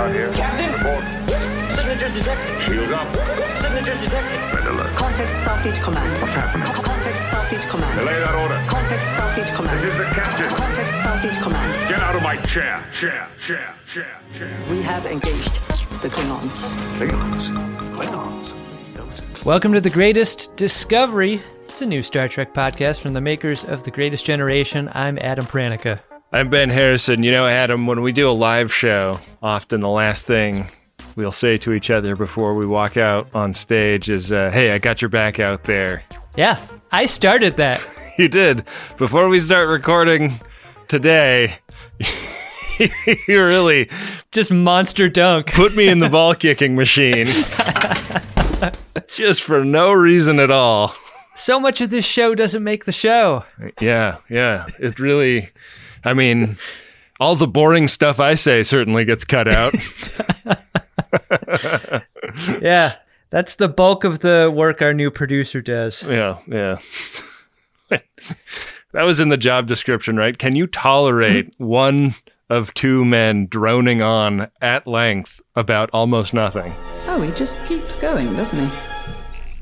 Start here. Captain! Report. Signatures detected. Shields up. Signatures detected. Red alert. Context Starfleet Command. What's happening? Co- Context Starfleet Command. Delay that order. Context Starfleet Command. This is the captain. Context Starfleet Command. Get out of my chair. Chair. Chair. Chair. Chair. We have engaged the Klingons. Klingons. Klingons. Welcome to the Greatest Discovery. It's a new Star Trek podcast from the makers of The Greatest Generation. I'm Adam Pranica. I'm Ben Harrison. You know, Adam, when we do a live show, often the last thing we'll say to each other before we walk out on stage is, uh, hey, I got your back out there. Yeah, I started that. You did. Before we start recording today, you really Just monster dunk. put me in the ball kicking machine. Just for no reason at all. So much of this show doesn't make the show. Yeah, yeah. It really, I mean, all the boring stuff I say certainly gets cut out. Yeah, that's the bulk of the work our new producer does. Yeah, yeah. that was in the job description, right? Can you tolerate one of two men droning on at length about almost nothing? Oh, he just keeps going, doesn't he?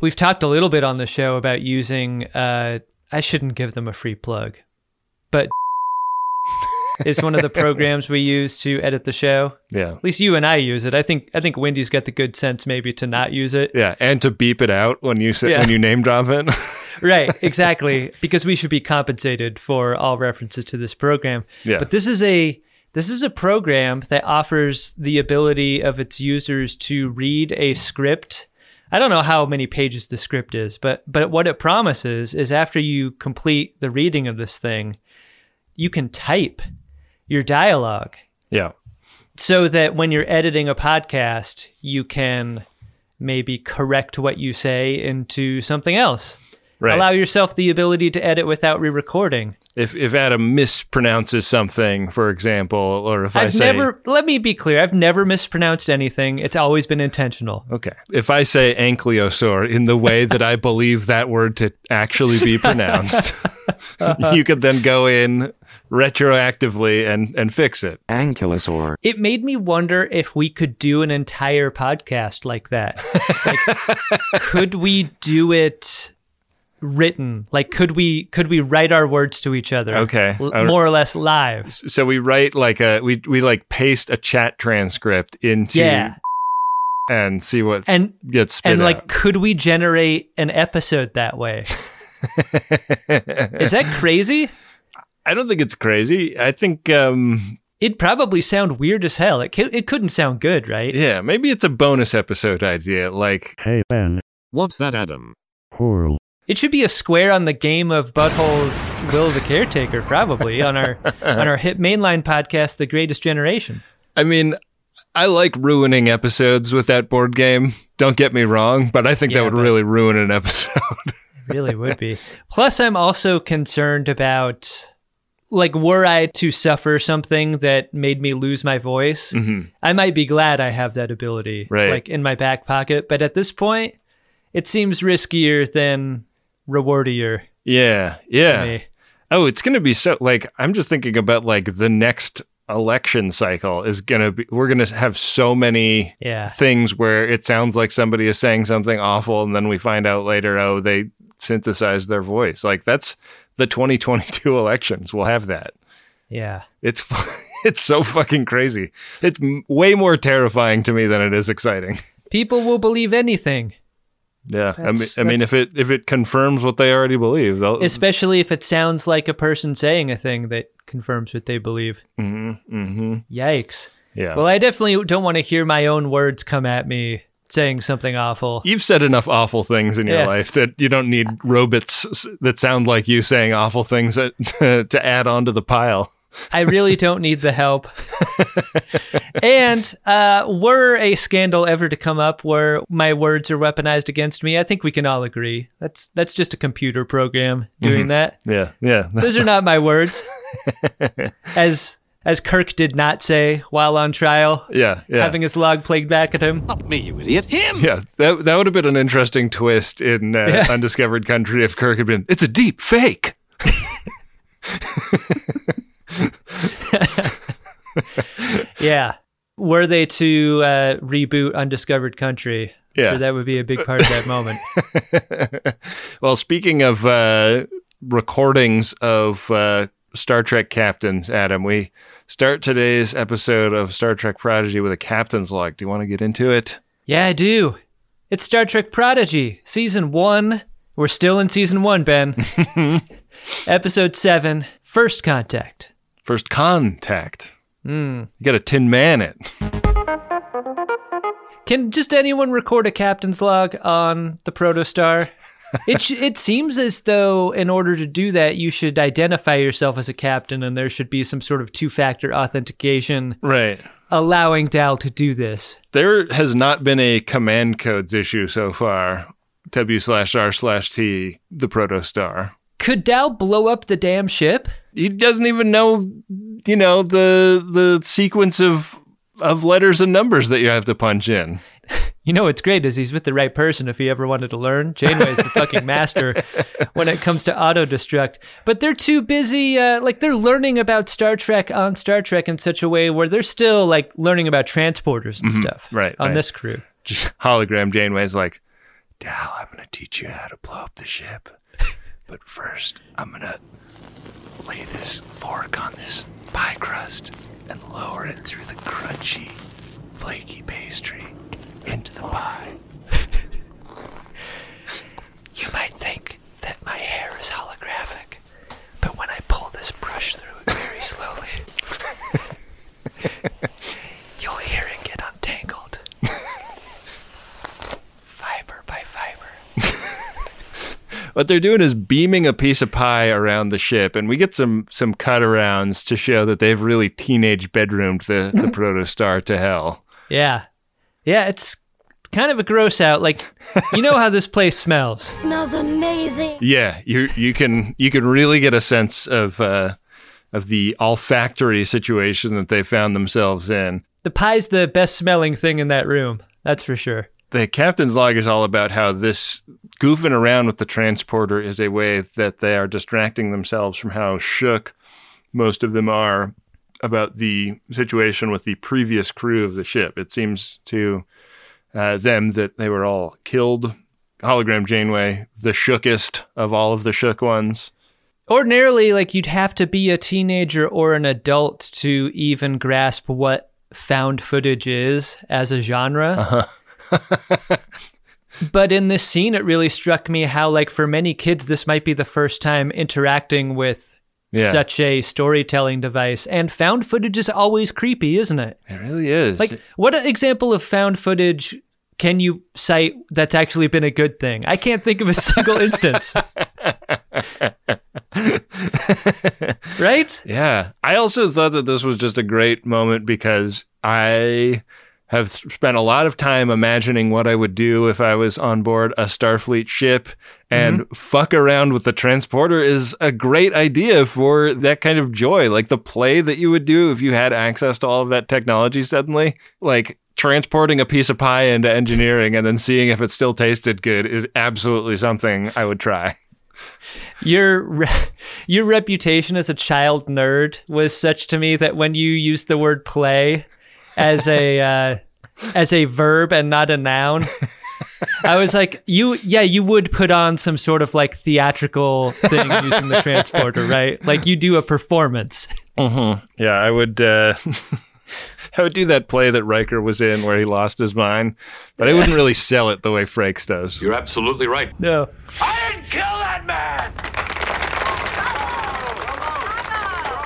We've talked a little bit on the show about using, uh, I shouldn't give them a free plug, but is one of the programs we use to edit the show. Yeah. At least you and I use it. I think I think Wendy's got the good sense maybe to not use it. Yeah, and to beep it out when you say, Yeah. when you name drop it. right, exactly. Because we should be compensated for all references to this program. Yeah. But this is a this is a program that offers the ability of its users to read a script. I don't know how many pages the script is, but but what it promises is after you complete the reading of this thing, you can type your dialogue yeah. so that when you're editing a podcast, you can maybe correct what you say into something else. Right. Allow yourself the ability to edit without re-recording. if if Adam mispronounces something, for example, or if I I've say never let me be clear, I've never mispronounced anything. It's always been intentional. Okay. If I say ankylosaur in the way that I believe that word to actually be pronounced, you could then go in retroactively and, and fix it. Ankylosaur. It made me wonder if we could do an entire podcast like that. Like, could we do it written? Like could we could we write our words to each other? Okay. L- Uh, more or less live. So we write like a we we like paste a chat transcript into Yeah. and see what And- gets spit And like, out. could we generate an episode that way? Is that crazy? I don't think it's crazy. I think um It'd probably sound weird as hell. It ca- it couldn't sound good, right? yeah, maybe it's a bonus episode idea like Hey Ben, What's that, Adam? cool. It should be a square on the game of buttholes. Will the caretaker probably on our on our hit mainline podcast, The Greatest Generation. I mean, I like ruining episodes with that board game. Don't get me wrong, but I think Yeah, that would really ruin an episode. really would be. Plus, I'm also concerned about, like, were I to suffer something that made me lose my voice, I might be glad I have that ability, Mm-hmm. Right. like in my back pocket. But at this point, it seems riskier than rewardier yeah, to yeah. me. Oh, it's going to be so like I'm just thinking about like the next election cycle is going to be we're going to have so many Yeah. things where it sounds like somebody is saying something awful and then we find out later oh they synthesized their voice. Like that's the 2022 elections. We'll have that. Yeah. It's it's so fucking crazy. It's way more terrifying to me than it is exciting. People will believe anything, Yeah, I mean, I mean, if it if it confirms what they already believe, they'll. especially if it sounds like a person saying a thing that confirms what they believe. mm-hmm. Yikes. Yeah. Well, I definitely don't want to hear my own words come at me saying something awful. You've said enough awful things in your Yeah. life that you don't need robots that sound like you saying awful things to add on to the pile. I really don't need the help. and uh, were a scandal ever to come up where my words are weaponized against me, I think we can all agree that's that's just a computer program doing Mm-hmm. that. Yeah, yeah. Those are not my words. As as Kirk did not say while on trial, Yeah, yeah. having his log played back at him. Not me, you idiot. Him! yeah, that, that would have been an interesting twist in uh, Yeah. Undiscovered Country if Kirk had been, it's a deep fake. Yeah. Were they to uh, reboot Undiscovered Country, Yeah. sure that would be a big part of that moment. Well, speaking of uh, recordings of uh, Star Trek captains, Adam, we start today's episode of Star Trek Prodigy with a captain's log. Do you want to get into it? Yeah, I do. It's Star Trek Prodigy, season one. We're still in season one, Ben. Episode seven, First Contact. First contact. Hmm. You got a tin man it. Can just anyone record a captain's log on the Protostar? It sh- it seems as though in order to do that, you should identify yourself as a captain, and there should be some sort of two-factor authentication Right. allowing Dal to do this. There has not been a command codes issue so far. W slash R slash T, the protostar. Could Dal blow up the damn ship? He doesn't even know, you know, the the sequence of of letters and numbers that you have to punch in. You know what's great is he's with the right person if he ever wanted to learn. Janeway's the fucking master when it comes to auto destruct. But they're too busy, uh, like they're learning about Star Trek on Star Trek in such a way where they're still like learning about transporters and stuff. Mm-hmm. right, On right. this crew. Hologram Janeway's like, Dal, I'm gonna teach you how to blow up the ship. But first, I'm gonna lay this fork on this pie crust and lower it through the crunchy, flaky pastry into the pie. You might think that my hair is holographic, but when I pull this brush through it very slowly, you'll hear it get untangled. fiber by fiber. What they're doing is beaming a piece of pie around the ship, and we get some some cut arounds to show that they've really teenage bedroomed the, the protostar to hell. Yeah. Yeah, it's kind of a gross out. Like, you know how this place smells. Smells amazing. Yeah, you you can you can really get a sense of uh, of the olfactory situation that they found themselves in. The pie's the best smelling thing in that room. That's for sure. The captain's log is all about how this goofing around with the transporter is a way that they are distracting themselves from how shook most of them are about the situation with the previous crew of the ship. It seems to uh, them that they were all killed. Hologram Janeway, the shookest of all of the shook ones. Ordinarily, like, you'd have to be a teenager or an adult to even grasp what found footage is as a genre. but in this scene, it really struck me how, like, for many kids, this might be the first time interacting with Yeah. such a storytelling device. And found footage is always creepy, isn't it? It really is. Like, what example of found footage can you cite that's actually been a good thing? I can't think of a single instance. right? Yeah. I also thought that this was just a great moment because I have spent a lot of time imagining what I would do if I was on board a Starfleet ship mm-hmm. and fuck around with the transporter is a great idea for that kind of joy. Like the play that you would do if you had access to all of that technology suddenly. Like transporting a piece of pie into engineering and then seeing if it still tasted good is absolutely something I would try. Your re- your reputation as a child nerd was such to me that when you used the word play as a uh, as a verb and not a noun, I was like, you yeah, you would put on some sort of like theatrical thing using the transporter, right? Like you do a performance. Yeah, I would. Uh, I would do that play that Riker was in where he lost his mind, but I wouldn't really sell it the way Frakes does. You're absolutely right. No. I didn't kill that man!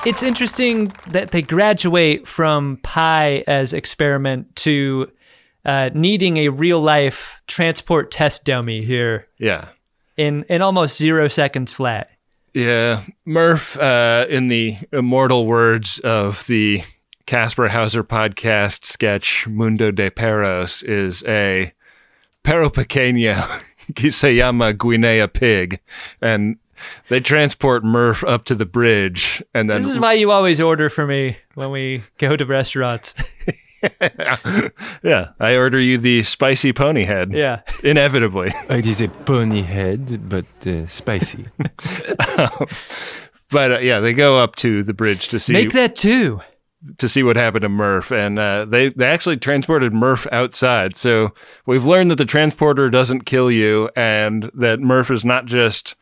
It's interesting that they graduate from pie as experiment to uh, needing a real life transport test dummy here Yeah, in in almost zero seconds flat. yeah. Murf, uh, in the immortal words of the Kasper Hauser podcast sketch "Mundo de Perros," is a perro pequeño que se llama Guinea pig, and they transport Murf up to the bridge, and then This is why you always order for me when we go to restaurants. yeah, I order you the spicy pony head. yeah. inevitably. It is a pony head, but uh, spicy. But uh, yeah, they go up to the bridge to see. Make that too. to see what happened to Murf, and uh, they they actually transported Murf outside. So we've learned that the transporter doesn't kill you, and that Murf is not just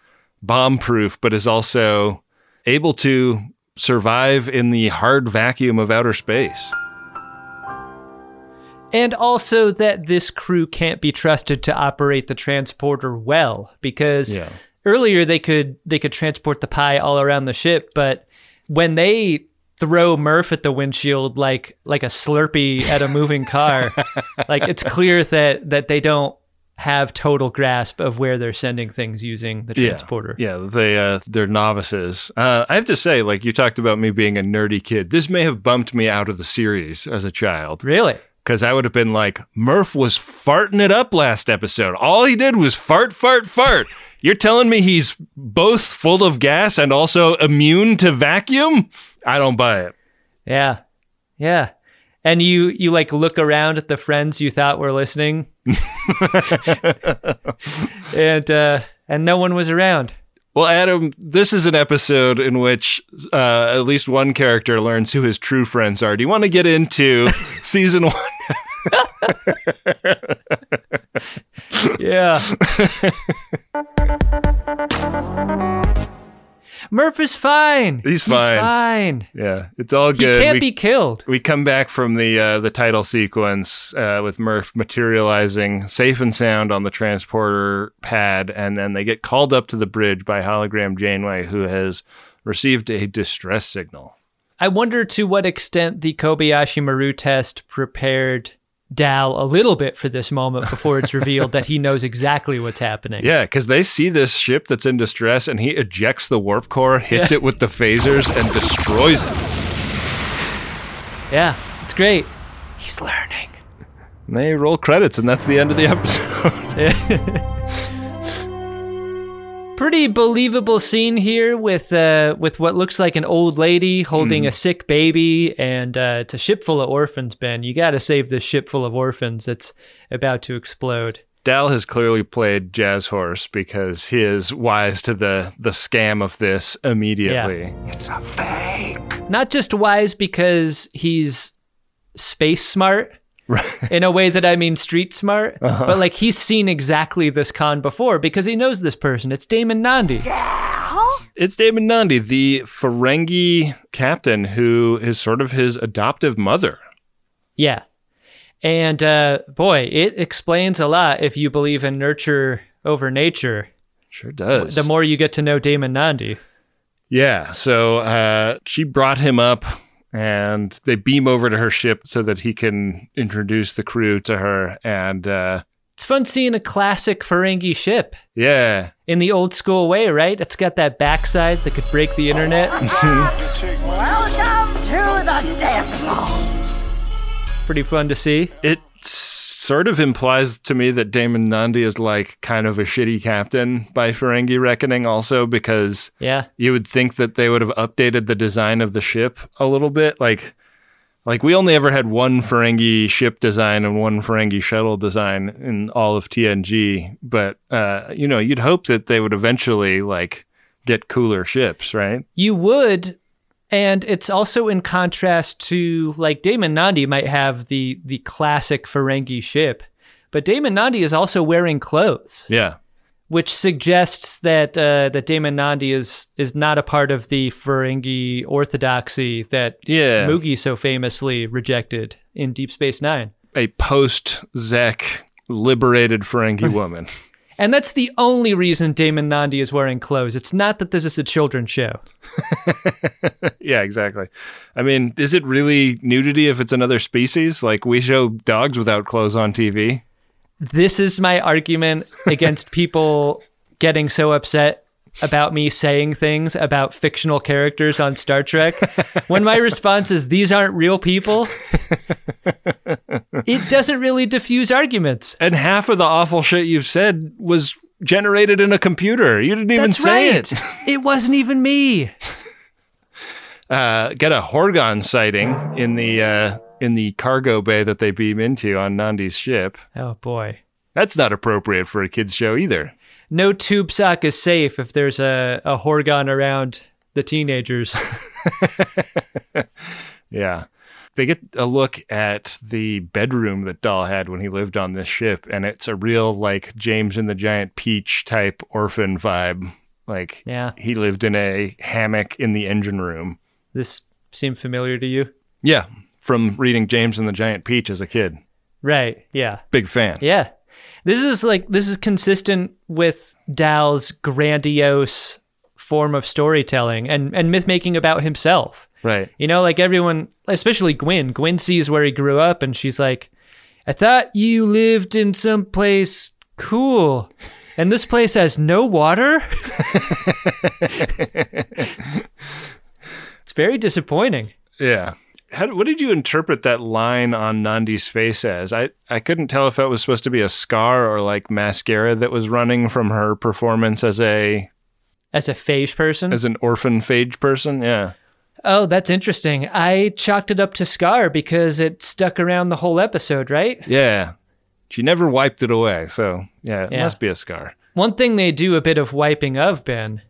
bomb proof, but is also able to survive in the hard vacuum of outer space. And also that this crew can't be trusted to operate the transporter well because Yeah. earlier they could they could transport the pie all around the ship, but when they throw Murf at the windshield like like a Slurpee at a moving car, like it's clear that that they don't have total grasp of where they're sending things using the transporter. Yeah, yeah they uh, they're novices. Uh, I have to say, like you talked about me being a nerdy kid. This may have bumped me out of the series as a child Really? because I would have been like, Murf was farting it up last episode. All he did was fart, fart, fart. You're telling me he's both full of gas and also immune to vacuum? I don't buy it. Yeah. Yeah. And you you like look around at the friends you thought were listening. and uh and no one was around. Well, Adam, this is an episode in which uh, at least one character learns who his true friends are. Do you want to get into season one? Yeah. Murf is fine. He's fine. He's fine. Yeah, it's all good. He can't We- be killed. we come back from the uh, the title sequence uh, with Murf materializing safe and sound on the transporter pad, and then they get called up to the bridge by hologram Janeway, who has received a distress signal. I wonder to what extent the Kobayashi Maru test prepared Dal a little bit for this moment before it's revealed that he knows exactly what's happening. Yeah, because they see this ship that's in distress, and he ejects the warp core, hits it with the phasers, and destroys it. Yeah, it's great. He's learning. And they roll credits, and that's the end of the episode. Pretty believable scene here with uh, with what looks like an old lady holding a sick baby, and uh, it's a ship full of orphans. Ben, you got to save this ship full of orphans that's about to explode. Dal has clearly played jazz horse because he is wise to the the scam of this immediately. Yeah. It's a fake. Not just wise because he's space smart. In a way that I mean street smart, but like he's seen exactly this con before because he knows this person. It's DaiMon Nandi. Yeah. It's DaiMon Nandi, the Ferengi captain who is sort of his adoptive mother. Yeah. And uh, boy, it explains a lot if you believe in nurture over nature. Sure does. The more you get to know DaiMon Nandi. yeah, so uh, she brought him up and they beam over to her ship so that he can introduce the crew to her. And uh, It's fun seeing a classic Ferengi ship yeah, in the old school way, right? It's got that backside that could break the internet. Welcome to the damn zone. Pretty fun to see. it sort of implies to me that DaiMon Nandi is like kind of a shitty captain by Ferengi reckoning, also because Yeah. you would think that they would have updated the design of the ship a little bit like like we only ever had one Ferengi ship design and one Ferengi shuttle design in all of TNG but uh you know you'd hope that they would eventually like get cooler ships right You would, and it's also in contrast to like DaiMon Nandi might have the the classic Ferengi ship, but DaiMon Nandi is also wearing clothes, yeah which suggests that uh, that DaiMon Nandi is is not a part of the Ferengi orthodoxy that Yeah. Moogie so famously rejected in Deep Space Nine. a post Zek liberated Ferengi woman And that's the only reason DaiMon Nandi is wearing clothes. It's not that this is a children's show. yeah exactly I mean is it really nudity if it's another species like we show dogs without clothes on TV this is my argument against people getting so upset about me saying things about fictional characters on Star Trek. when my response is these aren't real people, it doesn't really diffuse arguments. and half of the awful shit you've said was generated in a computer. You didn't even That's say right. it. It wasn't even me. Uh, get a Horga'hn sighting in the uh, in the cargo bay that they beam into on Nandi's ship. Oh boy. That's not appropriate for a kids show either. No tube sock is safe if there's a, a Horga'hn around the teenagers. Yeah. They get a look at the bedroom that Dal had when he lived on this ship, and it's a real, like, James and the Giant Peach type orphan vibe. Like, Yeah. he lived in a hammock in the engine room. This seemed familiar to you? Yeah. From reading James and the Giant Peach as a kid. Right. Yeah. Big fan. Yeah. This is like this is consistent with Dal's grandiose form of storytelling and and myth making about himself. Right. You know, like everyone, especially Gwyn. Gwyn sees where he grew up, and she's like, "I thought you lived in some place cool, and this place has no water." it's very disappointing. Yeah. How, what did you interpret that line on Nandi's face as? I, I couldn't tell if it was supposed to be a scar or like mascara that was running from her performance as a As a phage person, as an orphan phage person. Yeah. oh, that's interesting. I chalked it up to Scar because it stuck around the whole episode, right? Yeah. She never wiped it away, so yeah, it Yeah. must be a scar. One thing they do a bit of wiping of Ben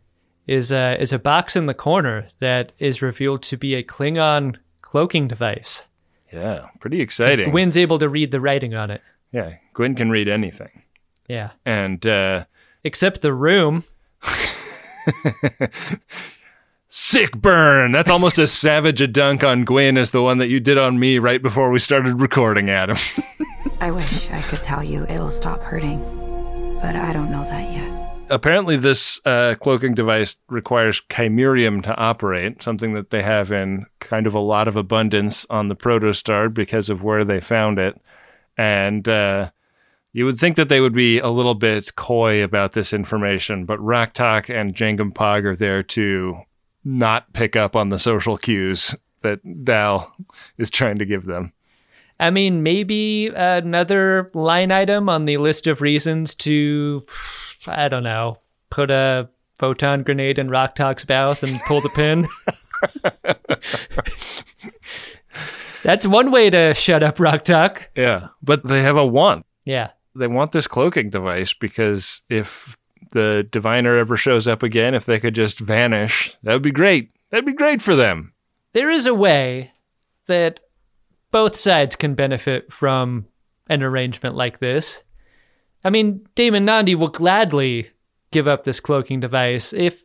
is uh, is a box in the corner that is revealed to be a Klingon cloaking device. Yeah, pretty exciting. Gwyn's able to read the writing on it. yeah, Gwyn can read anything, Yeah, and uh, except the room. sick burn. That's almost as savage a dunk on Gwyn as the one that you did on me right before we started recording, Adam. I wish I could tell you it'll stop hurting, but I don't know that yet. Apparently this uh, cloaking device requires chimerium to operate, something that they have in kind of a lot of abundance on the protostar because of where they found it. And uh, you would think that they would be a little bit coy about this information, but Rok-Tahk and Jankom Pog are there to not pick up on the social cues that Dal is trying to give them. I mean, maybe another line item on the list of reasons to, I don't know, put a photon grenade in Rok-Tahk's mouth and pull the pin. That's one way to shut up Rock Talk. Yeah, but they have a want. Yeah. they want this cloaking device because if the diviner ever shows up again, if they could just vanish, that would be great. That'd be great for them. There is a way that both sides can benefit from an arrangement like this. I mean, DaiMon Nandi will gladly give up this cloaking device if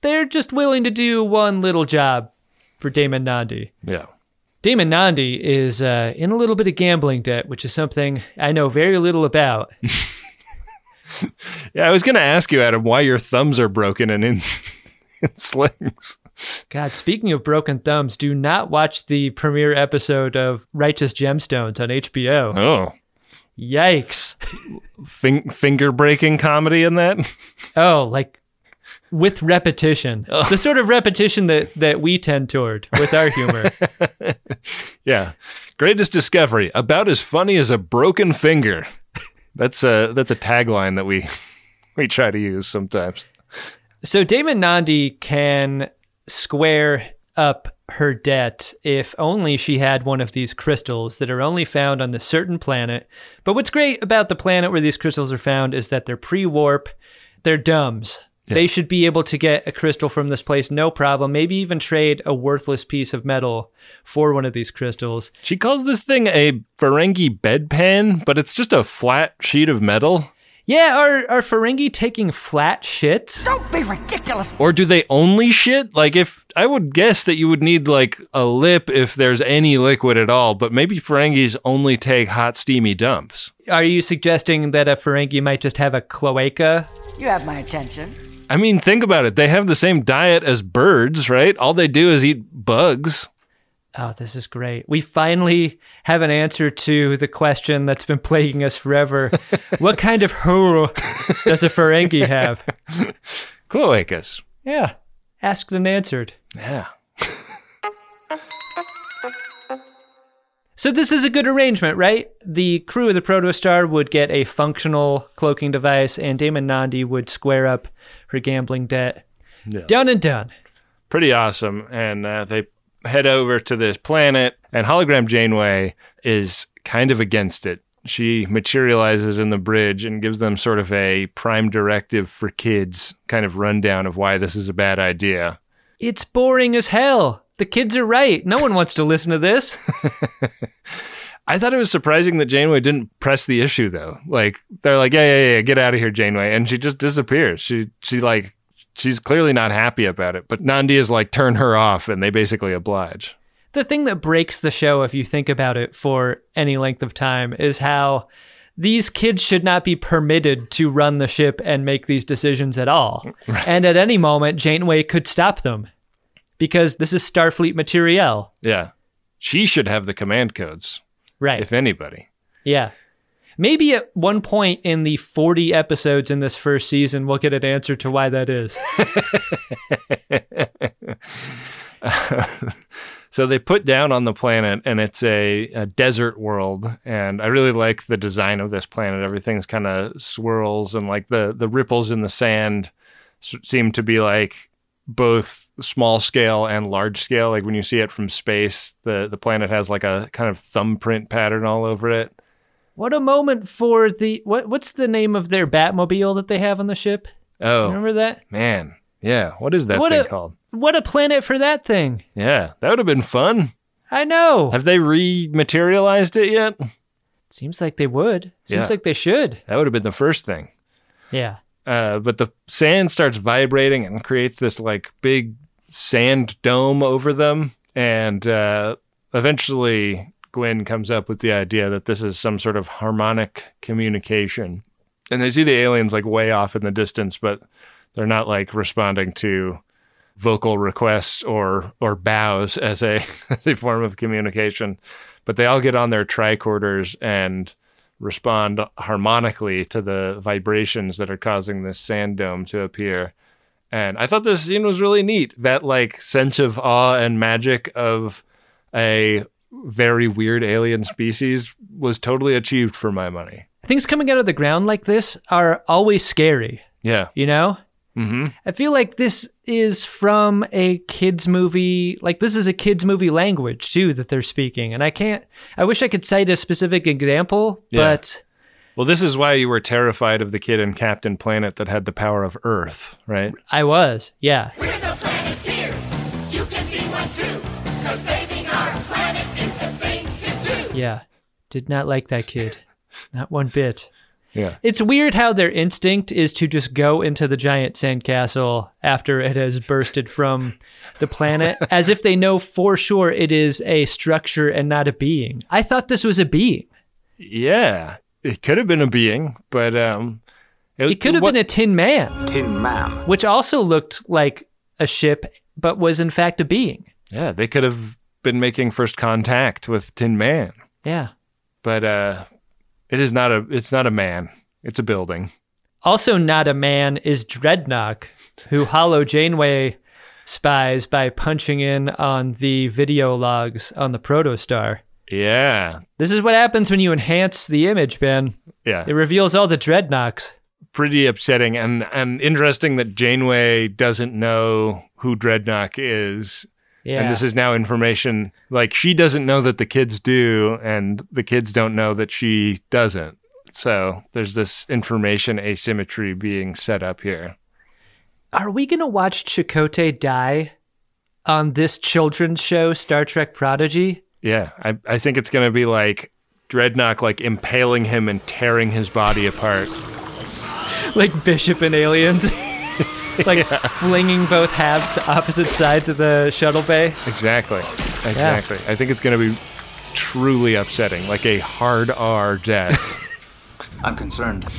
they're just willing to do one little job for DaiMon Nandi. Yeah. DaiMon Nandi is uh, in a little bit of gambling debt, which is something I know very little about. Yeah, I was going to ask you, Adam, why your thumbs are broken and in, in slings. God, speaking of broken thumbs, do not watch the premiere episode of Righteous Gemstones on HBO. Oh, Yikes. Fin- finger breaking comedy in that? Oh, like with repetition. Oh. The sort of repetition that, that we tend toward with our humor. Yeah. Greatest discovery. About as funny as a broken finger. That's a that's a tagline that we we try to use sometimes. so DaiMon Nandi can square up her debt if only she had one of these crystals that are only found on the certain planet. But what's great about the planet where these crystals are found is that they're pre-warp, they're dumbs. They should be able to get a crystal from this place no problem, maybe even trade a worthless piece of metal for one of these crystals. She calls this thing a Ferengi bedpan, but it's just a flat sheet of metal. Yeah, are are Ferengi taking flat shits? Don't be ridiculous. Or do they only shit? Like if I would guess that you would need like a lip if there's any liquid at all, but maybe Ferengis only take hot steamy dumps. Are you suggesting that a Ferengi might just have a cloaca? You have my attention. I mean, think about it. They have the same diet as birds, right? All they do is eat bugs. Oh, this is great. We finally have an answer to the question that's been plaguing us forever. what kind of hole does a Ferengi have? Cloacas. Yeah, asked and answered. Yeah. So this is a good arrangement, right? The crew of the Protostar would get a functional cloaking device, and DaiMon Nandi would square up her gambling debt. Yeah. Done and done. Pretty awesome. And uh, they head over to this planet, and Hologram Janeway is kind of against it. She materializes in the bridge and gives them sort of a prime directive for kids kind of rundown of why this is a bad idea. It's boring as hell. The kids are right. No one wants to listen to this. I thought it was surprising that Janeway didn't press the issue though. Like they're like, yeah, yeah, yeah, get out of here, Janeway, and she just disappears. She she like she's clearly not happy about it. But Nandi is like, turn her off, and they basically oblige. the thing that breaks the show, if you think about it for any length of time, is how these kids should not be permitted to run the ship and make these decisions at all. And at any moment, Janeway could stop them because this is Starfleet materiel. Yeah, she should have the command codes, Right. if anybody. yeah. Maybe at one point in the 40 episodes in this first season, we'll get an answer to why that is. so they put down on the planet, and it's a, a desert world. And I really like the design of this planet. Everything's kind of swirls, and like the the ripples in the sand seem to be like both small scale and large scale. Like when you see it from space, the the planet has like a kind of thumbprint pattern all over it. What a moment for the what what's the name of their Batmobile that they have on the ship? Oh Remember that? man, yeah. What is that What thing a- called? What a planet for that thing. Yeah, that would have been fun. I know. Have they rematerialized it yet? Seems like they would. Seems Yeah. like they should. That would have been the first thing. Yeah. Uh, but the sand starts vibrating and creates this like big sand dome over them. And uh, eventually, Gwyn comes up with the idea that this is some sort of harmonic communication. And they see the aliens like way off in the distance, but they're not like responding to vocal requests or or bows as a as a form of communication. But they all get on their tricorders and respond harmonically to the vibrations that are causing this sand dome to appear. And I thought this scene was really neat. That like sense of awe and magic of a very weird alien species was totally achieved for my money. Things coming out of the ground like this are always scary, Yeah. you know? Mm-hmm. I feel like this is from a kids movie, like this is a kids movie language too that they're speaking. And I can't I wish I could cite a specific example, Yeah. but Well, this is why you were terrified of the kid in Captain Planet that had the power of Earth, right? I was. Yeah. Yeah. Did not like that kid. Not one bit. Yeah. It's weird how their instinct is to just go into the giant sandcastle after it has bursted from the planet, as if they know for sure it is a structure and not a being. I thought this was a being. Yeah. It could have been a being, but um It could have what- been a Tin Man, Tin Man. which also looked like a ship, but was in fact a being. Yeah, they could have been making first contact with Tin Man. Yeah. But uh it is not a it's not a man. It's a building. Also, not a man is Dreadnought, who Hollow Janeway spies by punching in on the video logs on the Protostar. Yeah. This is what happens when you enhance the image, Ben. Yeah. It reveals all the dreadnoughts. Pretty upsetting and and interesting that Janeway doesn't know who Dreadnought is. Yeah. And this is now information like she doesn't know that the kids do and the kids don't know that she doesn't. So there's this information asymmetry being set up here. Are we going to watch Chakotay die on this children's show, Star Trek Prodigy? Yeah, I, I think it's gonna be like Dreadnought like impaling him and tearing his body apart. Like Bishop and Aliens? like flinging both halves to opposite sides of the shuttle bay? Exactly. Exactly. I think it's gonna be truly upsetting, like a hard R death. I'm concerned.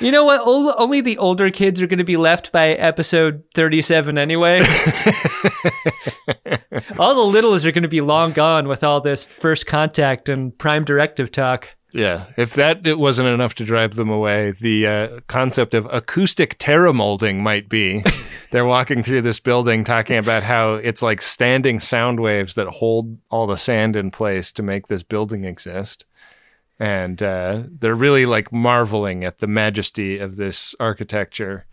You know what? Ol- only the older kids are going to be left by episode 37 anyway. all the littles are going to be long gone with all this first contact and prime directive talk. Yeah. If that it wasn't enough to drive them away, the uh, concept of acoustic terramolding might be. They're walking through this building talking about how it's like standing sound waves that hold all the sand in place to make this building exist. and uh, they're really like marveling at the majesty of this architecture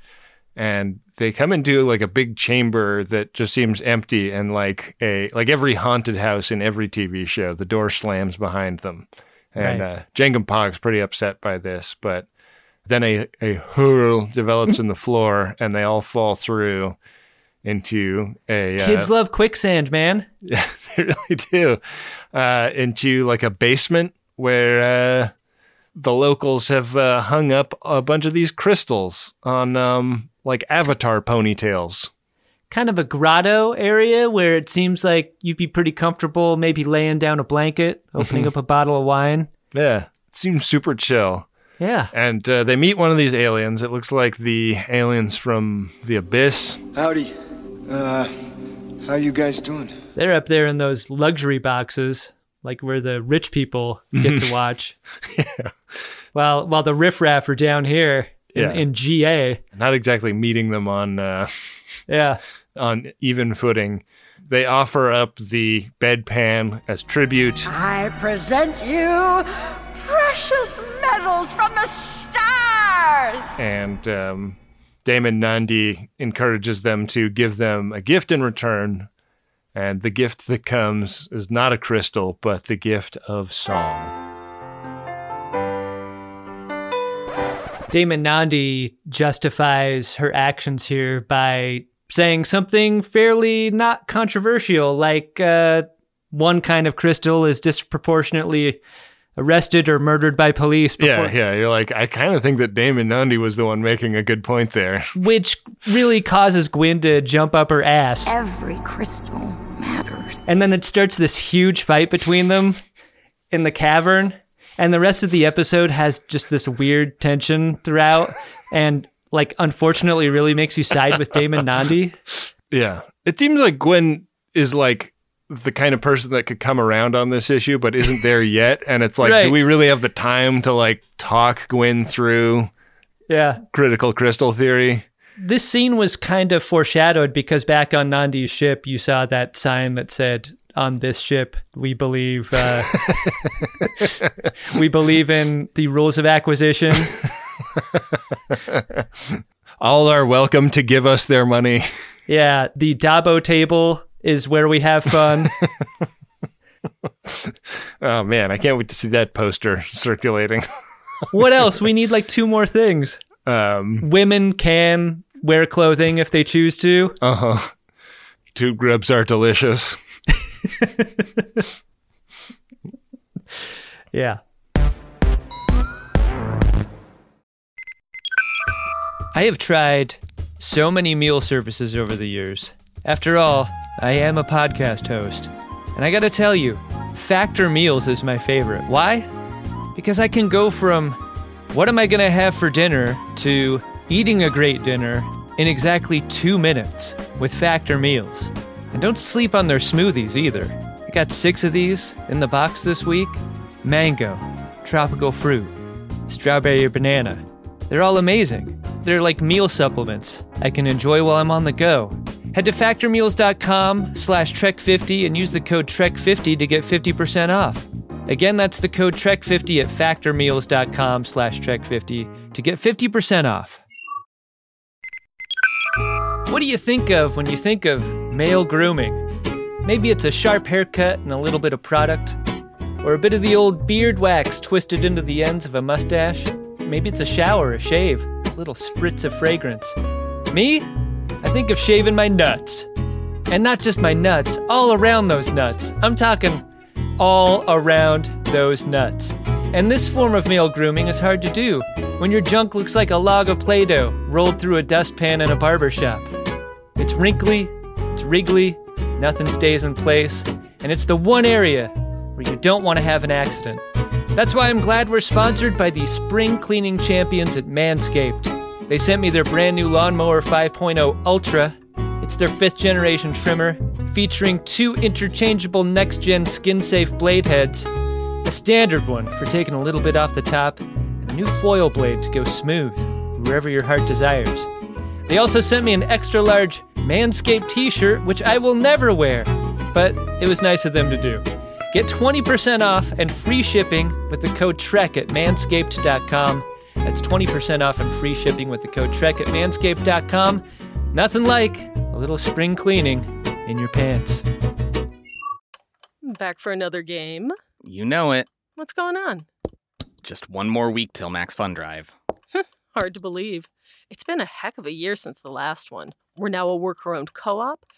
and they come into like a big chamber that just seems empty and like a like every haunted house in every tv show the door slams behind them and Right. uh, Pog's pretty upset by this but then a, a hurl develops in the floor and they all fall through into a uh, Kids love quicksand, man. Yeah, they really do. Uh, into like a basement where uh, the locals have uh, hung up a bunch of these crystals on um, like avatar ponytails. Kind of a grotto area where it seems like you'd be pretty comfortable maybe laying down a blanket, opening Mhm. up a bottle of wine. Yeah, it seems super chill. Yeah. And uh, they meet one of these aliens. It looks like the aliens from the abyss. Howdy. Uh, how you guys doing? They're up there in those luxury boxes, like where the rich people get to watch. yeah. While while the riffraff are down here in, Yeah. in GA. Not exactly meeting them on uh, Yeah. On even footing. They offer up the bedpan as tribute. I present you precious medals from the stars. and um, DaiMon Nandi encourages them to give them a gift in return. And the gift that comes is not a crystal, but the gift of song. DaiMon Nandi justifies her actions here by saying something fairly not controversial, like uh, one kind of crystal is disproportionately arrested or murdered by police. Before, Yeah, yeah. You're like, I kind of think that DaiMon Nandi was the one making a good point there. Which really causes Gwyn to jump up her ass. Every crystal matters. And then it starts this huge fight between them in the cavern. And the rest of the episode has just this weird tension throughout. and, like, unfortunately, really makes you side with DaiMon Nandi. Yeah. It seems like Gwyn is like the kind of person that could come around on this issue, but isn't there yet. And it's like, Right. do we really have the time to like talk Gwyn through Yeah. critical crystal theory? This scene was kind of foreshadowed because back on Nandi's ship, you saw that sign that said, "On this ship, we believe uh, we believe in the rules of acquisition." All are welcome to give us their money. Yeah, the Dabo table is where we have fun. Oh man, I can't wait to see that poster circulating. what else? We need like two more things. Um, Women can wear clothing if they choose to. uh huh. Two grubs are delicious. Yeah. I have tried so many meal services over the years. After all, I am a podcast host. And I gotta tell you, Factor Meals is my favorite. Why? Because I can go from what am I gonna have for dinner to eating a great dinner in exactly two minutes with Factor Meals. And don't sleep on their smoothies either. I got six of these in the box this week mango, tropical fruit, strawberry or banana. They're all amazing. They're like meal supplements I can enjoy while I'm on the go. Head to factormeals.com slash trek50 and use the code trek50 to get 50% off. Again, that's the code trek50 at factormeals.com slash trek50 to get 50% off. What do you think of when you think of male grooming? Maybe it's a sharp haircut and a little bit of product, or a bit of the old beard wax twisted into the ends of a mustache. Maybe it's a shower, a shave, little spritz of fragrance. Me? I think of shaving my nuts. And not just my nuts, all around those nuts. I'm talking all around those nuts. And this form of male grooming is hard to do when your junk looks like a log of Play Doh rolled through a dustpan in a barber shop. It's wrinkly, it's wriggly, nothing stays in place, and it's the one area where you don't want to have an accident. That's why I'm glad we're sponsored by the spring cleaning champions at Manscaped. They sent me their brand new Lawnmower 5.0 Ultra. It's their fifth generation trimmer, featuring two interchangeable next gen skin safe blade heads, a standard one for taking a little bit off the top, and a new foil blade to go smooth wherever your heart desires. They also sent me an extra large Manscaped t shirt, which I will never wear, but it was nice of them to do. Get 20% off and free shipping with the code TREK at manscaped.com. That's 20% off and free shipping with the code TREK at manscaped.com. Nothing like a little spring cleaning in your pants. Back for another game. You know it. What's going on? Just one more week till Max Fun Drive. Hard to believe. It's been a heck of a year since the last one. We're now a worker owned co op.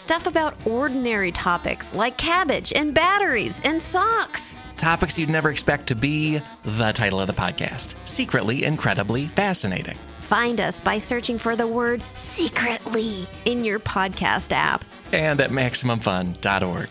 Stuff about ordinary topics like cabbage and batteries and socks. Topics you'd never expect to be the title of the podcast Secretly Incredibly Fascinating. Find us by searching for the word secretly in your podcast app and at MaximumFun.org.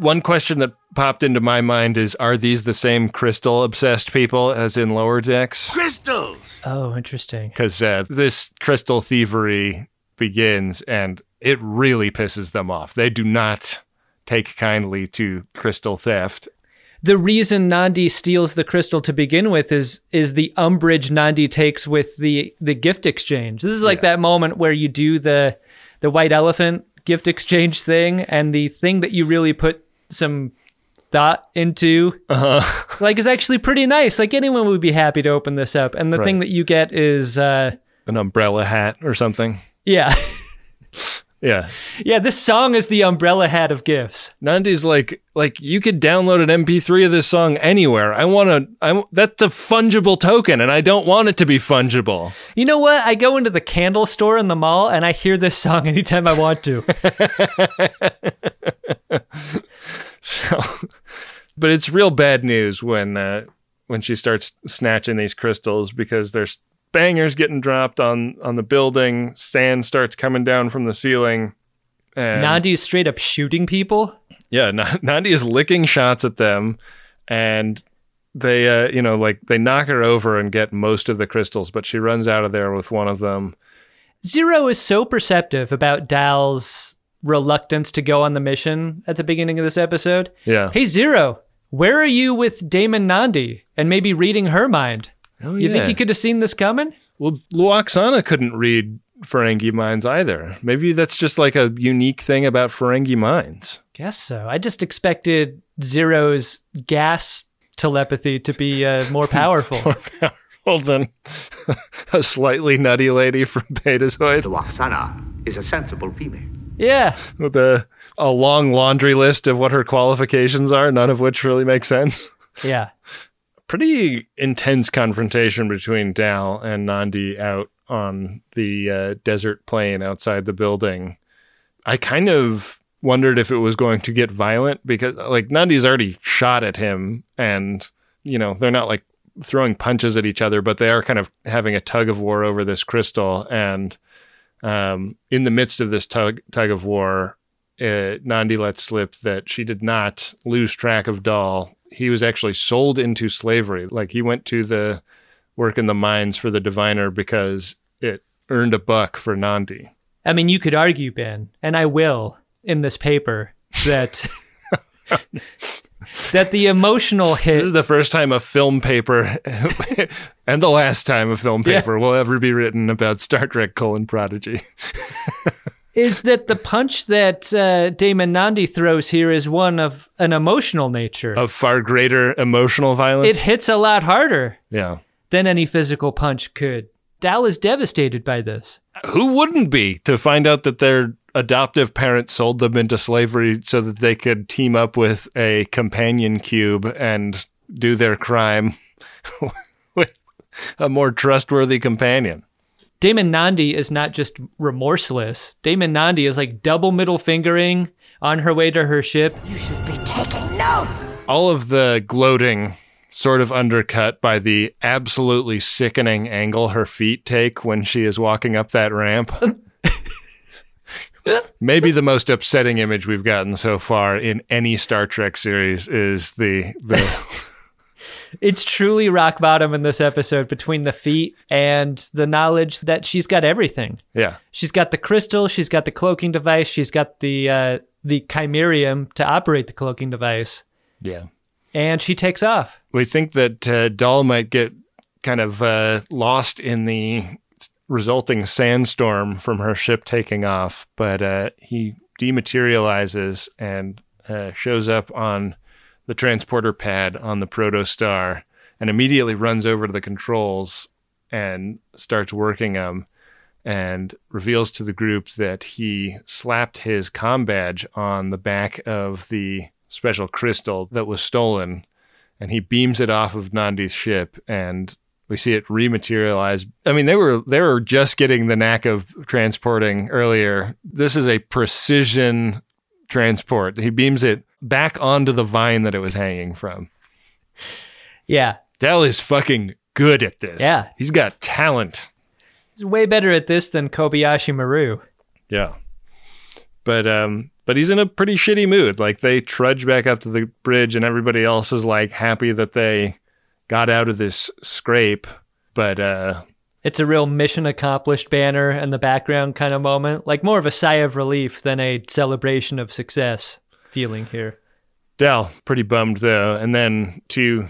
One question that popped into my mind is Are these the same crystal obsessed people as in Lower Decks? Crystals! Oh, interesting. Because uh, this crystal thievery begins and it really pisses them off. They do not take kindly to crystal theft. The reason Nandi steals the crystal to begin with is is the umbrage Nandi takes with the the gift exchange. This is like yeah. that moment where you do the the white elephant gift exchange thing and the thing that you really put some thought into uh-huh. like is actually pretty nice. Like anyone would be happy to open this up. And the right. thing that you get is uh an umbrella hat or something. Yeah. Yeah. Yeah, this song is the umbrella hat of gifts. Nandi's like like you could download an MP3 of this song anywhere. I want to I that's a fungible token and I don't want it to be fungible. You know what? I go into the candle store in the mall and I hear this song anytime I want to. so but it's real bad news when uh when she starts snatching these crystals because there's bangers getting dropped on on the building. Sand starts coming down from the ceiling. And Nandi is straight up shooting people. Yeah, N- Nandi is licking shots at them, and they, uh, you know, like they knock her over and get most of the crystals, but she runs out of there with one of them. Zero is so perceptive about Dal's reluctance to go on the mission at the beginning of this episode. Yeah. Hey, Zero, where are you with DaiMon Nandi and maybe reading her mind? Oh, yeah. you think he could have seen this coming? Well, Lwaxana couldn't read Ferengi minds either. Maybe that's just like a unique thing about Ferengi minds. Guess so. I just expected Zero's gas telepathy to be uh, more powerful. more powerful than a slightly nutty lady from Betazoid. Lwaxana is a sensible female. Yeah. With a, a long laundry list of what her qualifications are, none of which really make sense. Yeah pretty intense confrontation between Dal and Nandi out on the uh, desert plain outside the building. I kind of wondered if it was going to get violent because, like, Nandi's already shot at him, and you know they're not like throwing punches at each other, but they are kind of having a tug of war over this crystal. And um, in the midst of this tug tug of war, uh, Nandi lets slip that she did not lose track of Dal he was actually sold into slavery. Like he went to the work in the mines for the diviner because it earned a buck for Nandi. I mean, you could argue, Ben, and I will in this paper that that the emotional hit. This is the first time a film paper, and the last time a film paper yeah. will ever be written about Star Trek: colon Prodigy is that the punch that uh, DaiMon Nandi throws here is one of an emotional nature. Of far greater emotional violence? It hits a lot harder. Yeah. Than any physical punch could. Dal is devastated by this. Who wouldn't be to find out that their adoptive parents sold them into slavery so that they could team up with a companion cube and do their crime with a more trustworthy companion? DaiMon Nandi is not just remorseless. DaiMon Nandi is like double middle fingering on her way to her ship. You should be taking notes. All of the gloating sort of undercut by the absolutely sickening angle her feet take when she is walking up that ramp. Maybe the most upsetting image we've gotten so far in any Star Trek series is the the It's truly rock bottom in this episode between the feet and the knowledge that she's got everything. yeah. She's got the crystal, she's got the cloaking device, she's got the uh, the chimerium to operate the cloaking device, Yeah. and she takes off. We think that uh, Dal might get kind of uh, lost in the resulting sandstorm from her ship taking off, but uh, he dematerializes and uh, shows up on the transporter pad on the Protostar and immediately runs over to the controls and starts working them and reveals to the group that he slapped his com badge on the back of the special crystal that was stolen and he beams it off of Nandi's ship and we see it rematerialize. I mean, they were they were just getting the knack of transporting earlier. This is a precision transport. He beams it back onto the vine that it was hanging from. Yeah, Dal is fucking good at this. Yeah. He's got talent. he's way better at this than Kobayashi Maru. Yeah. But um but he's in a pretty shitty mood. Like they trudge back up to the bridge and everybody else is like happy that they got out of this scrape. But uh It's a real mission accomplished banner in the background kind of moment, like more of a sigh of relief than a celebration of success feeling here. Dal, pretty bummed though. And then to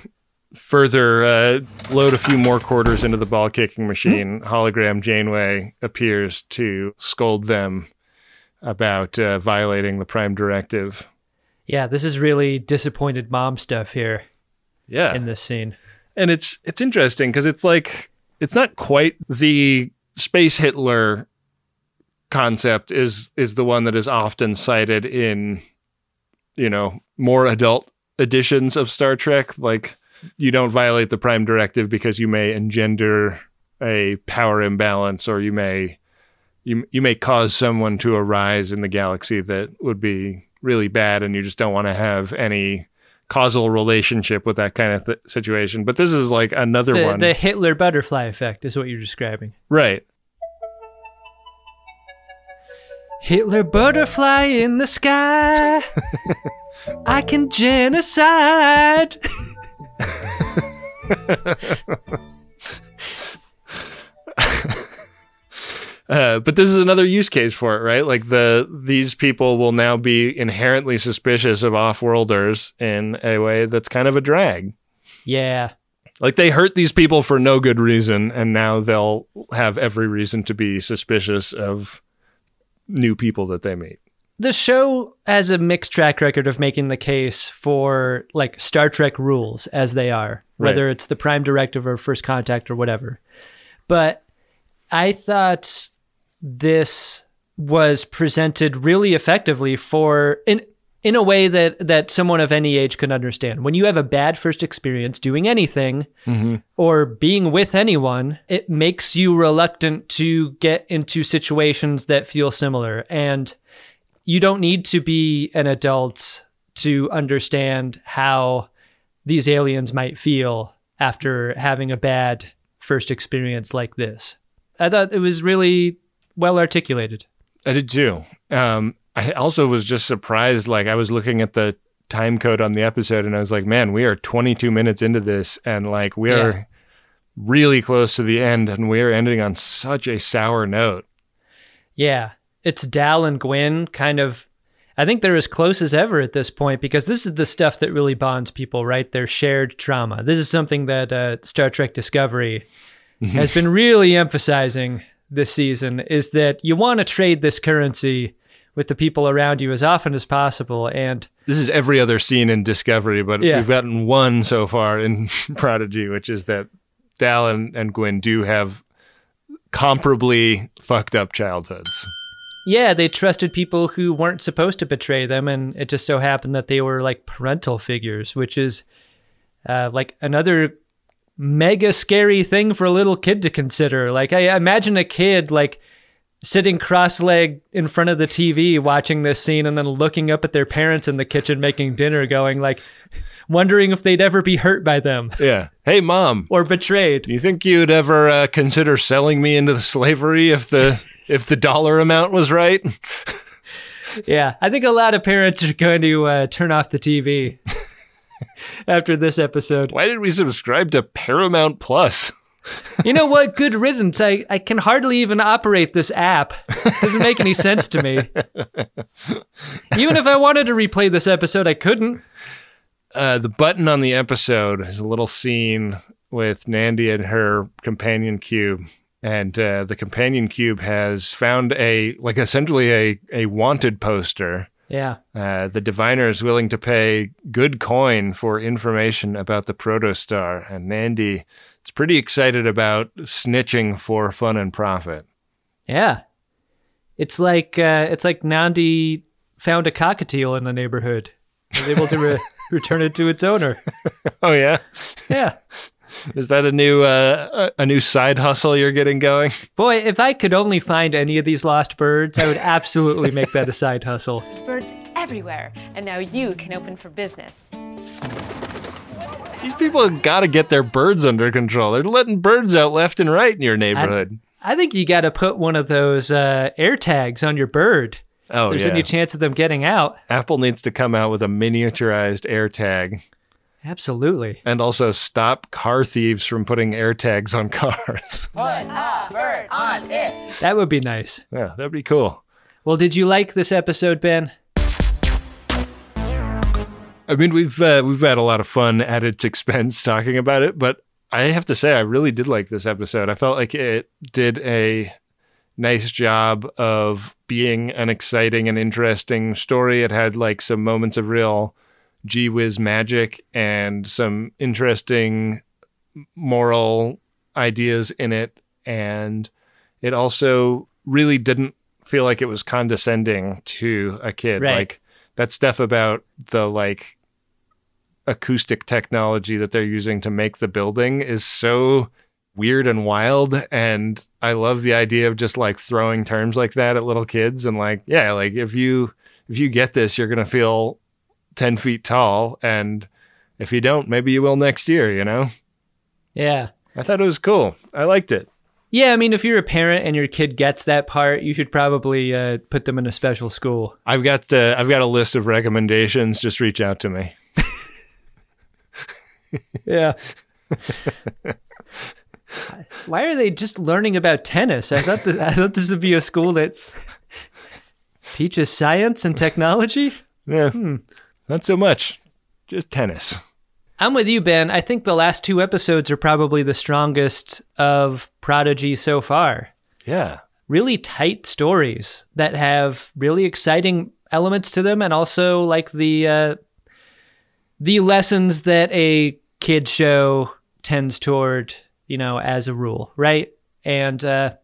further uh, load a few more quarters into the ball kicking machine, hologram Janeway appears to scold them about uh, violating the Prime Directive. Yeah, this is really disappointed mom stuff here Yeah. in this scene. And it's it's interesting because it's like it's not quite the space Hitler concept is is the one that is often cited in you know more adult editions of Star Trek. Like you don't violate the prime directive because you may engender a power imbalance or you may you you may cause someone to arise in the galaxy that would be really bad and you just don't want to have any causal relationship with that kind of th- situation but this is like another The, one the Hitler butterfly effect is what you're describing. right Hitler butterfly in the sky. I can genocide. Uh, but this is another use case for it, right? Like the these people will now be inherently suspicious of off-worlders in a way that's kind of a drag. Yeah. Like they hurt these people for no good reason, and now they'll have every reason to be suspicious of new people that they meet. The show has a mixed track record of making the case for like Star Trek rules as they are, whether it's the Prime Directive or First Contact or whatever. But I thought this was presented really effectively for in in a way that that someone of any age could understand. When you have a bad first experience doing anything Mm-hmm. or being with anyone, it makes you reluctant to get into situations that feel similar. And you don't need to be an adult to understand how these aliens might feel after having a bad first experience like this. I thought it was really well articulated. I did too. Um, I also was just surprised. Like I was looking at the time code on the episode, and I was like, "Man, we are 22 minutes into this, and like we are Yeah. really close to the end, and we are ending on such a sour note." Yeah, it's Dal and Gwyn kind of. I think they're as close as ever at this point because this is the stuff that really bonds people, right? Their shared trauma. This is something that uh, Star Trek Discovery has been really emphasizing this season is that you want to trade this currency with the people around you as often as possible. And This is every other scene in Discovery, but Yeah. we've gotten one so far in Prodigy, which is that Dal and, and Gwyn do have comparably fucked up childhoods. yeah, they trusted people who weren't supposed to betray them. And it just so happened that they were like parental figures, which is uh, like another mega scary thing for a little kid to consider. Like, I imagine a kid like sitting cross-legged in front of the TV watching this scene and then looking up at their parents in the kitchen making dinner going like wondering if they'd ever be hurt by them Yeah. Hey, mom. or betrayed. Do you think you'd ever uh, consider selling me into the slavery if the if the dollar amount was right? Yeah, I think a lot of parents are going to uh, turn off the TV after this episode. Why did we subscribe to Paramount Plus? You know what? Good riddance. I, I can hardly even operate this app. Doesn't make any sense to me. Even if I wanted to replay this episode, I couldn't. Uh, the button on the episode is a little scene with Nandi and her companion cube. And uh, the companion cube has found a, like, essentially a, a wanted poster. Yeah. Uh, the diviner is willing to pay good coin for information about the protostar. And Nandi is pretty excited about snitching for fun and profit. Yeah. It's like uh, it's like Nandi found a cockatiel in the neighborhood. Was able to re- return it to its owner. Oh, yeah? Yeah. Is that a new uh, a a new side hustle you're getting going? Boy, if I could only find any of these lost birds, I would absolutely make that a side hustle. There's birds everywhere, and now you can open for business. These people have got to get their birds under control. They're letting birds out left and right in your neighborhood. I think you got to put one of those uh, air tags on your bird. oh if there's yeah. any chance of them getting out. Apple needs to come out with a miniaturized AirTag Absolutely. and also stop car thieves from putting AirTags on cars. Put a bird on it. That would be nice. yeah, that'd be cool. Well, did you like this episode, Ben? I mean, we've uh, we've had a lot of fun at its expense talking about it, but I have to say, I really did like this episode. I felt like it did a nice job of being an exciting and interesting story. It had like some moments of real gee whiz magic and some interesting moral ideas in it, and it also really didn't feel like it was condescending to a kid. Right. Like that stuff about the like acoustic technology that they're using to make the building is so weird and wild and I love the idea of just like throwing terms like that at little kids and like yeah like if you if you get this you're gonna feel 10 feet tall and if you don't maybe you will next year you know Yeah. I thought it was cool I liked it Yeah, I mean, if you're a parent and your kid gets that part, you should probably uh, put them in a special school. I've got uh, I've got a list of recommendations just reach out to me Yeah. Why are they just learning about tennis? I thought that, I thought this would be a school that teaches science and technology. yeah Hmm. Not so much just tennis I'm with you, Ben. I think the last two episodes are probably the strongest of Prodigy so far. yeah Really tight stories that have really exciting elements to them, and also like the uh, the lessons that a kid show tends toward, you know, as a rule, right? And uh,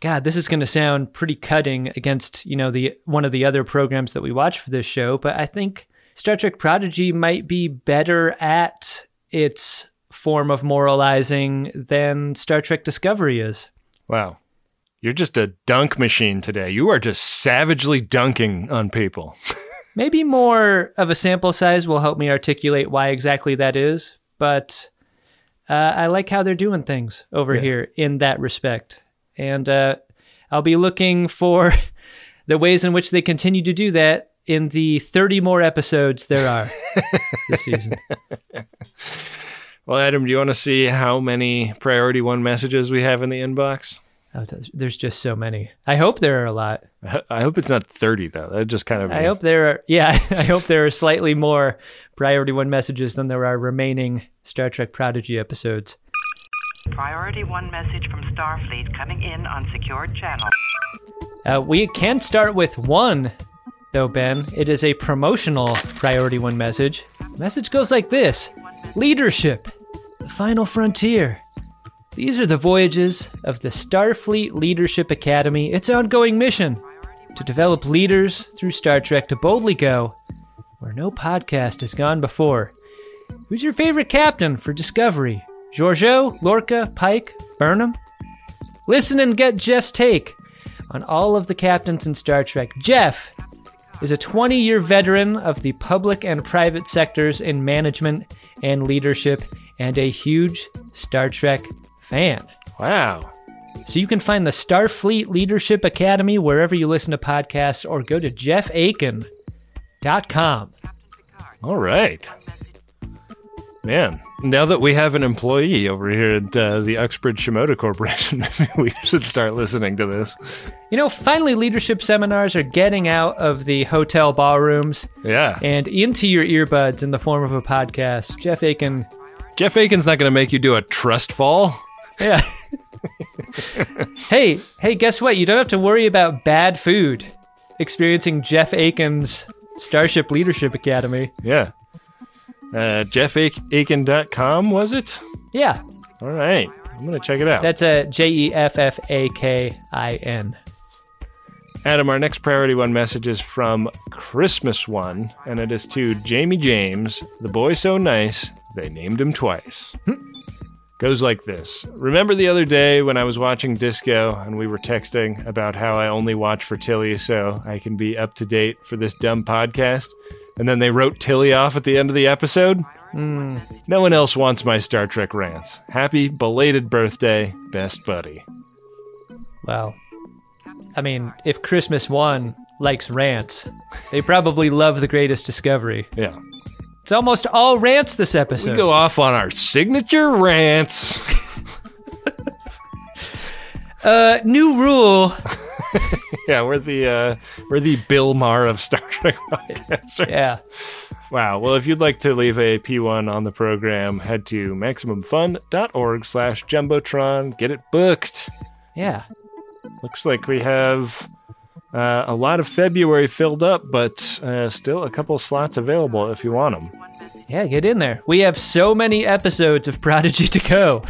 God, this is going to sound pretty cutting against you know the one of the other programs that we watch for this show, but I think Star Trek Prodigy might be better at its form of moralizing than Star Trek Discovery is. Wow. You're just a dunk machine today. You are just savagely dunking on people. Maybe more of a sample size will help me articulate why exactly that is, but uh, I like how they're doing things over Yeah. here in that respect. And uh, I'll be looking for the ways in which they continue to do that in the 30 more episodes there are this season. Well, Adam, do you want to see how many priority one messages we have in the inbox? Oh, there's- there's just so many. I hope there are a lot. I I hope it's not 30, though. That just kind of. I hope there are, yeah, I hope there are slightly more priority one messages than there are remaining Star Trek Prodigy episodes. Priority one message from Starfleet coming in on secured channel. Uh, we can start with one, though, Ben. It is a promotional priority one message. Message goes like this Leadership, the final frontier. These are the voyages of the Starfleet Leadership Academy, its ongoing mission to develop leaders through Star Trek to boldly go where no podcast has gone before. Who's your favorite captain for Discovery? Georgiou, Lorca, Pike, Burnham? Listen and get Jeff's take on all of the captains in Star Trek. Jeff, is a 20 year veteran of the public and private sectors in management and leadership and a huge Star Trek fan. Wow. So you can find the Starfleet Leadership Academy wherever you listen to podcasts or go to jeffaiken.com. All right. Man, now that we have an employee over here at uh, the Uxbridge Shimoda Corporation, maybe we should start listening to this. You know, finally, leadership seminars are getting out of the hotel ballrooms Yeah. and into your earbuds in the form of a podcast. Jeff Aiken. Jeff Aiken's not going to make you do a trust fall. Yeah. hey, hey, guess what? You don't have to worry about bad food experiencing Jeff Aiken's Starship Leadership Academy. Yeah. Uh, JeffAiken.com, was it? Yeah. All right. I'm going to check it out. That's a J E F F A K I N. Adam, our next priority one message is from Christmas One, and it is to Jamie James, the boy so nice, they named him twice. Goes like this Remember the other day when I was watching Disco and we were texting about how I only watch for Tilly so I can be up to date for this dumb podcast? And then they wrote Tilly off at the end of the episode? Hmm. No one else wants my Star Trek rants. Happy belated birthday, best buddy. Well, I mean, if Christmas One likes rants, they probably love the greatest discovery. Yeah. It's almost all rants this episode. We go off on our signature rants. Uh, new rule. yeah, we're the uh, we're the Bill Maher of Star Trek podcasters. Yeah. Wow. Well, if you'd like to leave a P1 on the program, head to maximumfun.org slash jumbotron. Get it booked. Yeah. Looks like we have uh, a lot of February filled up, but uh, still a couple slots available if you want them. Yeah, get in there. We have so many episodes of Prodigy to go.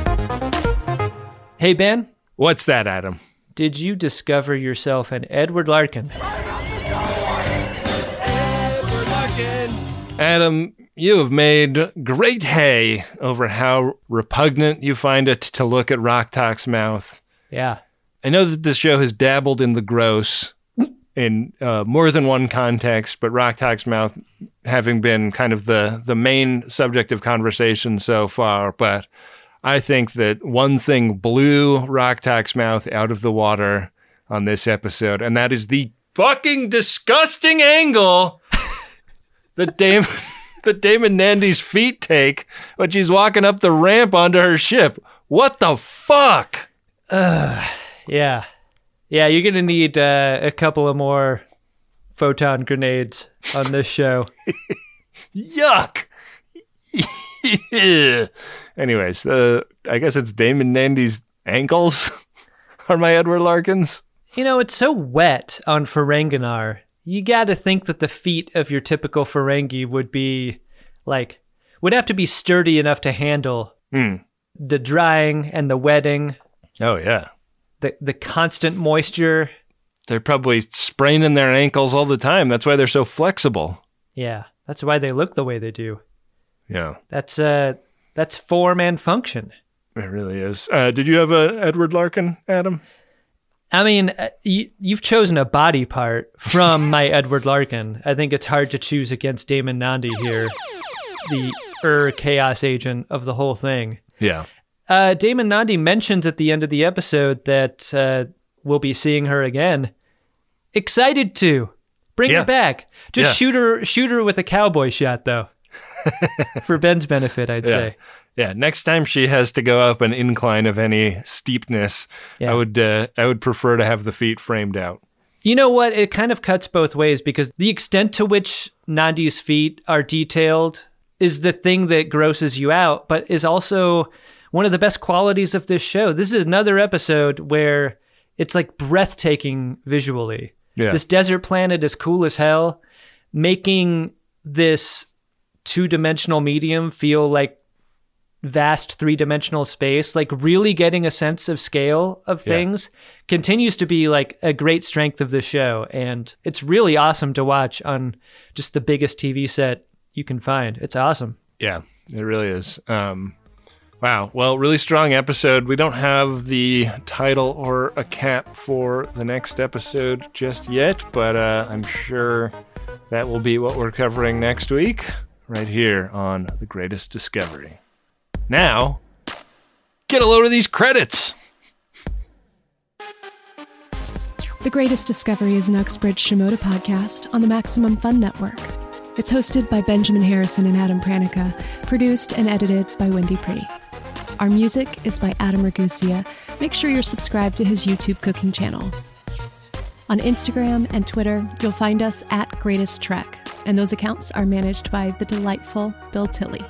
hey, Ben. What's that, Adam? Did you discover yourself an Edward Larkin? Adam, you have made great hay over how repugnant you find it to look at Rok-Tahk's mouth. Yeah. I know that this show has dabbled in the gross in uh, more than one context, but Rok-Tahk's mouth having been kind of the, the main subject of conversation so far. But I think that one thing blew Rok-Tahk's mouth out of the water on this episode, and that is the fucking disgusting angle that DaiMon that DaiMon Nandi's feet take when she's walking up the ramp onto her ship. What the fuck? Uh, yeah. Yeah, you're going to need uh, a couple of more photon grenades on this show. Yuck. Anyways, uh, I guess it's DaiMon Nandi's ankles are my Edward Larkins. You know, it's so wet on Ferenginar. You got to think that the feet of your typical Ferengi would be like would have to be sturdy enough to handle Hmm. the drying and the wetting, Oh yeah. the the constant moisture. They're probably spraining their ankles all the time. That's why they're so flexible. Yeah, that's why they look the way they do. Yeah, That's uh that's form and function. it really is. Uh, did you have a Edward Larkin, Adam? I mean, uh, you've chosen a body part from my Edward Larkin. I think it's hard to choose against DaiMon Nandi here, the Ur chaos agent of the whole thing. Yeah. Uh, DaiMon Nandi mentions at the end of the episode that uh, we'll be seeing her again. Excited to bring Yeah. her back. Just Yeah. shoot her, shoot her with a cowboy shot, though, for Ben's benefit, I'd yeah. say. Yeah. Next time she has to go up an incline of any steepness, Yeah. I would uh, I would prefer to have the feet framed out. You know what? It kind of cuts both ways because the extent to which Nandi's feet are detailed is the thing that grosses you out, but is also one of the best qualities of this show. This is another episode where it's like breathtaking visually. Yeah. This desert planet is cool as hell, making this two dimensional medium feel like vast three dimensional space, like really getting a sense of scale of Yeah. things continues to be like a great strength of the show. And it's really awesome to watch on just the biggest TV set you can find. It's awesome. Yeah, it really is. Um, Wow. Well, really strong episode. We don't have the title or a cap for the next episode just yet, but uh, I'm sure that will be what we're covering next week, right here on The Greatest Discovery. Now, get a load of these credits. The Greatest Discovery is an Uxbridge Shimoda podcast on the Maximum Fun Network. It's hosted by Benjamin Harrison and Adam Pranica, produced and edited by Wendy Pretty. Our music is by Adam Ragusea. Make sure you're subscribed to his YouTube cooking channel. On Instagram and Twitter, you'll find us at Greatest Trek, and those accounts are managed by the delightful Bill Tilley.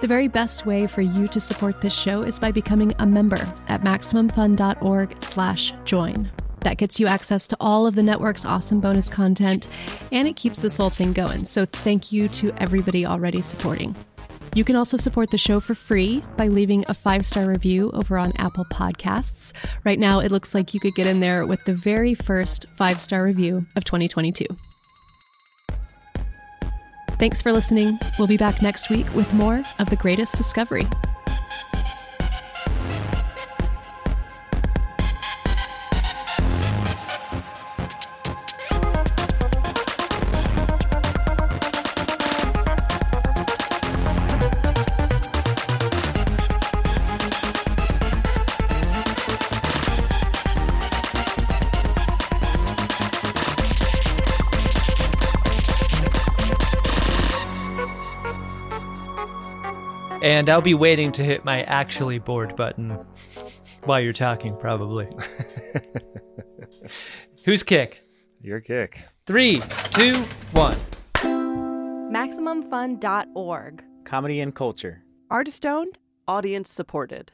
The very best way for you to support this show is by becoming a member at maximumfun.org/join. That gets you access to all of the network's awesome bonus content, and it keeps this whole thing going. So thank you to everybody already supporting. You can also support the show for free by leaving a five star review over on Apple Podcasts. Right now, it looks like you could get in there with the very first five star review of 2022. Thanks for listening. We'll be back next week with more of The Greatest Discovery. And I'll be waiting to hit my actually bored button while you're talking, probably. Who's kick? Your kick. Three, two, one. MaximumFun.org. Comedy and culture. Artist owned. Audience supported.